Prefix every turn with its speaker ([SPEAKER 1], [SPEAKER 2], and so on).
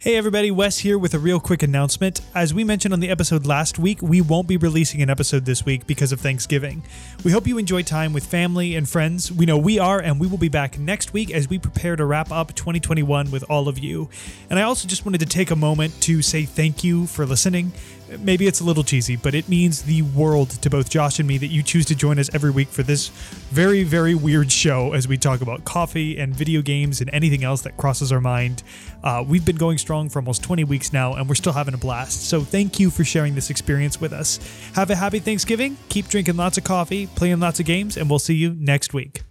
[SPEAKER 1] Hey everybody, Wes here with a real quick announcement. As we mentioned on the episode last week, we won't be releasing an episode this week because of Thanksgiving. We hope you enjoy time with family and friends. We know we are, and we will be back next week as we prepare to wrap up 2021 with all of you. And I also just wanted to take a moment to say thank you for listening. Maybe it's a little cheesy, but it means the world to both Josh and me that you choose to join us every week for this very, very weird show as we talk about coffee and video games and anything else that crosses our mind. Uh, we've been going strong for almost 20 weeks now, and we're still having a blast. So thank you for sharing this experience with us. Have a happy Thanksgiving. Keep drinking lots of coffee, playing lots of games, and we'll see you next week.